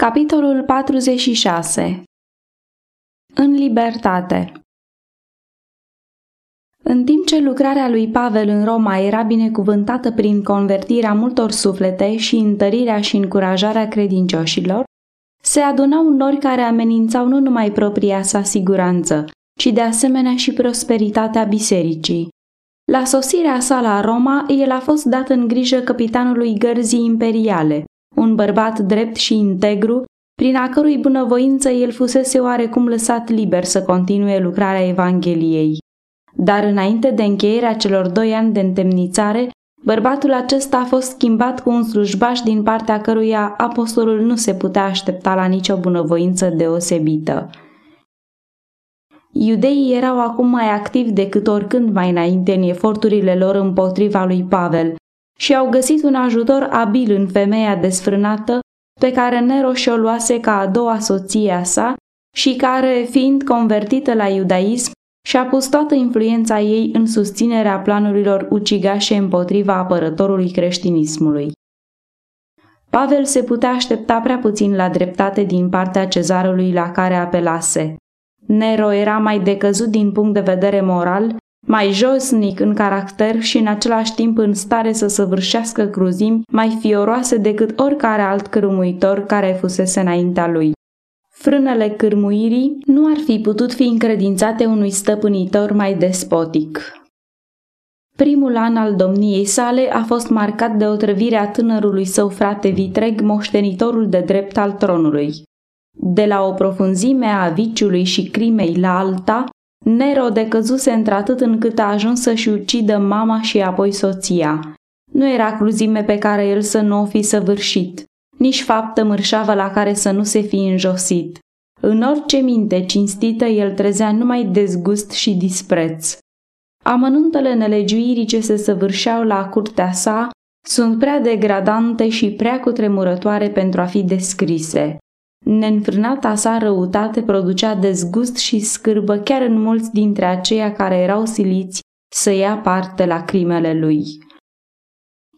Capitolul 46 În libertate În timp ce lucrarea lui Pavel în Roma era binecuvântată prin convertirea multor suflete și întărirea și încurajarea credincioșilor, se adunau nori care amenințau nu numai propria sa siguranță, ci de asemenea și prosperitatea bisericii. La sosirea sa la Roma, el a fost dat în grijă capitanului gărzii imperiale, un bărbat drept și integru, prin a cărui bunăvoință el fusese oarecum lăsat liber să continue lucrarea Evangheliei. Dar înainte de încheierea celor doi ani de întemnițare, bărbatul acesta a fost schimbat cu un slujbaș din partea căruia apostolul nu se putea aștepta la nicio bunăvoință deosebită. Iudeii erau acum mai activi decât oricând mai înainte în eforturile lor împotriva lui Pavel, și au găsit un ajutor abil în femeia desfrânată pe care Neroș și-o luase ca a doua soție a sa și care, fiind convertită la iudaism, și-a pus toată influența ei în susținerea planurilor ucigașe împotriva apărătorului creștinismului. Pavel se putea aștepta prea puțin la dreptate din partea cezarului la care apelase. Nero era mai decăzut din punct de vedere moral mai josnic în caracter și în același timp în stare să săvârșească cruzimi mai fioroase decât oricare alt cârmuitor care fusese înaintea lui. Frânele cârmuirii nu ar fi putut fi încredințate unui stăpânitor mai despotic. Primul an al domniei sale a fost marcat de otrăvirea tânărului său frate vitreg, moștenitorul de drept al tronului. De la o profunzime a viciului și crimei la alta, Nero decăzuse într-atât încât a ajuns să-și ucidă mama și apoi soția. Nu era cruzime pe care el să nu o fi săvârșit, nici faptă mărșavă la care să nu se fi înjosit. În orice minte cinstită el trezea numai dezgust și dispreț. Amănuntele nelegiuirii ce se săvârșeau la curtea sa sunt prea degradante și prea cutremurătoare pentru a fi descrise. Neînfrânata sa răutate producea dezgust și scârbă chiar în mulți dintre aceia care erau siliți să ia parte la crimele lui.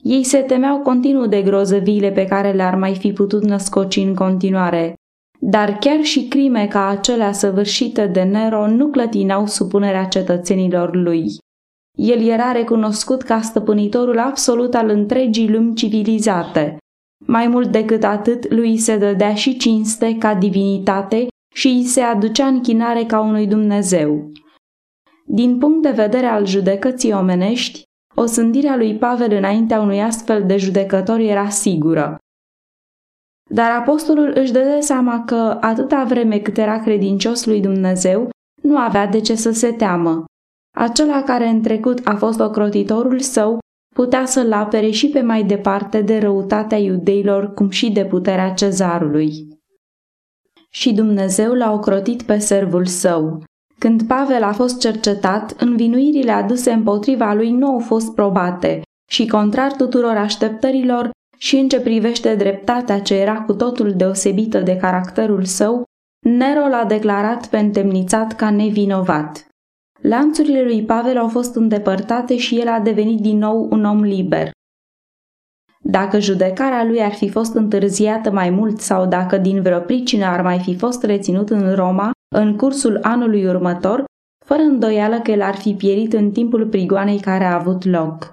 Ei se temeau continuu de grozăviile pe care le-ar mai fi putut născoci în continuare, dar chiar și crime ca acelea săvârșite de Nero nu clătinau supunerea cetățenilor lui. El era recunoscut ca stăpânitorul absolut al întregii lumi civilizate, mai mult decât atât, lui se dădea și cinste ca divinitate și îi se aducea închinare ca unui Dumnezeu. Din punct de vedere al judecății omenești, o sândirea lui Pavel înaintea unui astfel de judecător era sigură. Dar apostolul își dădea seama că, atâta vreme cât era credincios lui Dumnezeu, nu avea de ce să se teamă. Acela care în trecut a fost ocrotitorul său putea să-l apere și pe mai departe de răutatea iudeilor, cum și de puterea cezarului. Și Dumnezeu l-a ocrotit pe servul său. Când Pavel a fost cercetat, învinuirile aduse împotriva lui nu au fost probate și, contrar tuturor așteptărilor, și în ce privește dreptatea ce era cu totul deosebită de caracterul său, Nero l-a declarat pe întemnițat ca nevinovat. Lanțurile lui Pavel au fost îndepărtate și el a devenit din nou un om liber. Dacă judecarea lui ar fi fost întârziată mai mult sau dacă din vreo pricină ar mai fi fost reținut în Roma în cursul anului următor, fără îndoială că el ar fi pierit în timpul prigoanei care a avut loc.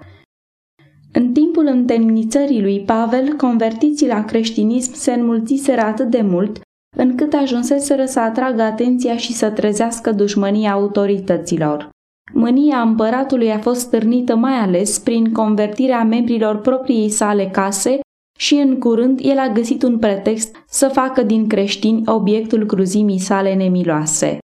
În timpul întemnițării lui Pavel, convertiții la creștinism se înmulțiseră atât de mult încât ajunseseră să atragă atenția și să trezească dușmănia autorităților. Mânia împăratului a fost stârnită mai ales prin convertirea membrilor propriei sale case și în curând el a găsit un pretext să facă din creștini obiectul cruzimii sale nemiloase.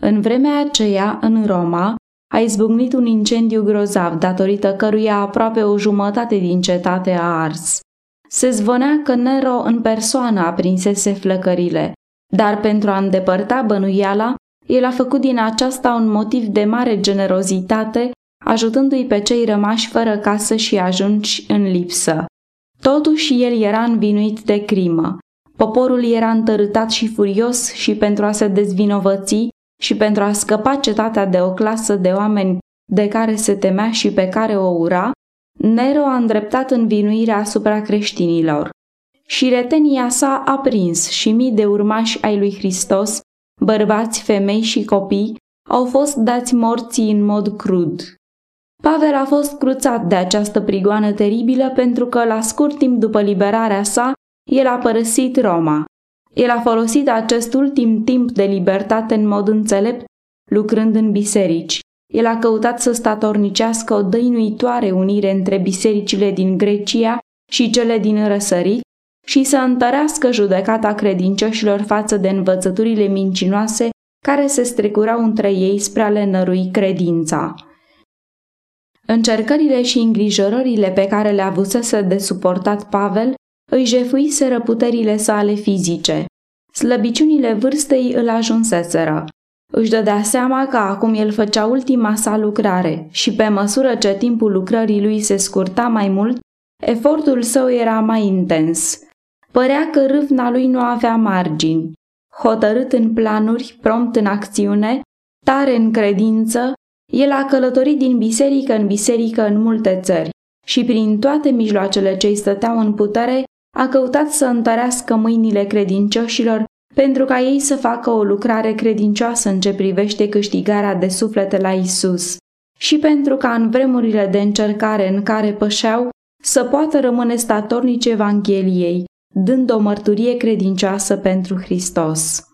În vremea aceea, în Roma, a izbucnit un incendiu grozav, datorită căruia aproape o jumătate din cetate a ars. Se zvonea că Nero în persoană aprinsese flăcările, dar pentru a îndepărta bănuiala, el a făcut din aceasta un motiv de mare generozitate, ajutându-i pe cei rămași fără casă și ajungi în lipsă. Totuși el era învinuit de crimă. Poporul era întărâtat și furios și pentru a se dezvinovăți și pentru a scăpa cetatea de o clasă de oameni de care se temea și pe care o ura, Nero a îndreptat învinuirea asupra creștinilor și retenia sa a prins și mii de urmași ai lui Hristos, bărbați, femei și copii, au fost dați morții în mod crud. Pavel a fost cruțat de această prigoană teribilă pentru că, la scurt timp după liberarea sa, el a părăsit Roma. El a folosit acest ultim timp de libertate în mod înțelept, lucrând în biserici. El a căutat să statornicească o dăinuitoare unire între bisericile din Grecia și cele din răsărit și să întărească judecata credincioșilor față de învățăturile mincinoase care se strecurau între ei spre a le nărui credința. Încercările și îngrijorările pe care le avusese de suportat Pavel îi jefuiseră puterile sale fizice. Slăbiciunile vârstei îl ajunseseră. Își dădea seama că acum el făcea ultima sa lucrare și pe măsură ce timpul lucrării lui se scurta mai mult, efortul său era mai intens. Părea că râvna lui nu avea margini. Hotărât în planuri, prompt în acțiune, tare în credință, el a călătorit din biserică în biserică în multe țări și prin toate mijloacele ce îi stăteau în putere, a căutat să întărească mâinile credincioșilor pentru ca ei să facă o lucrare credincioasă în ce privește câștigarea de suflete la Isus și pentru ca în vremurile de încercare în care pășeau să poată rămâne statornici Evangheliei, dând o mărturie credincioasă pentru Hristos.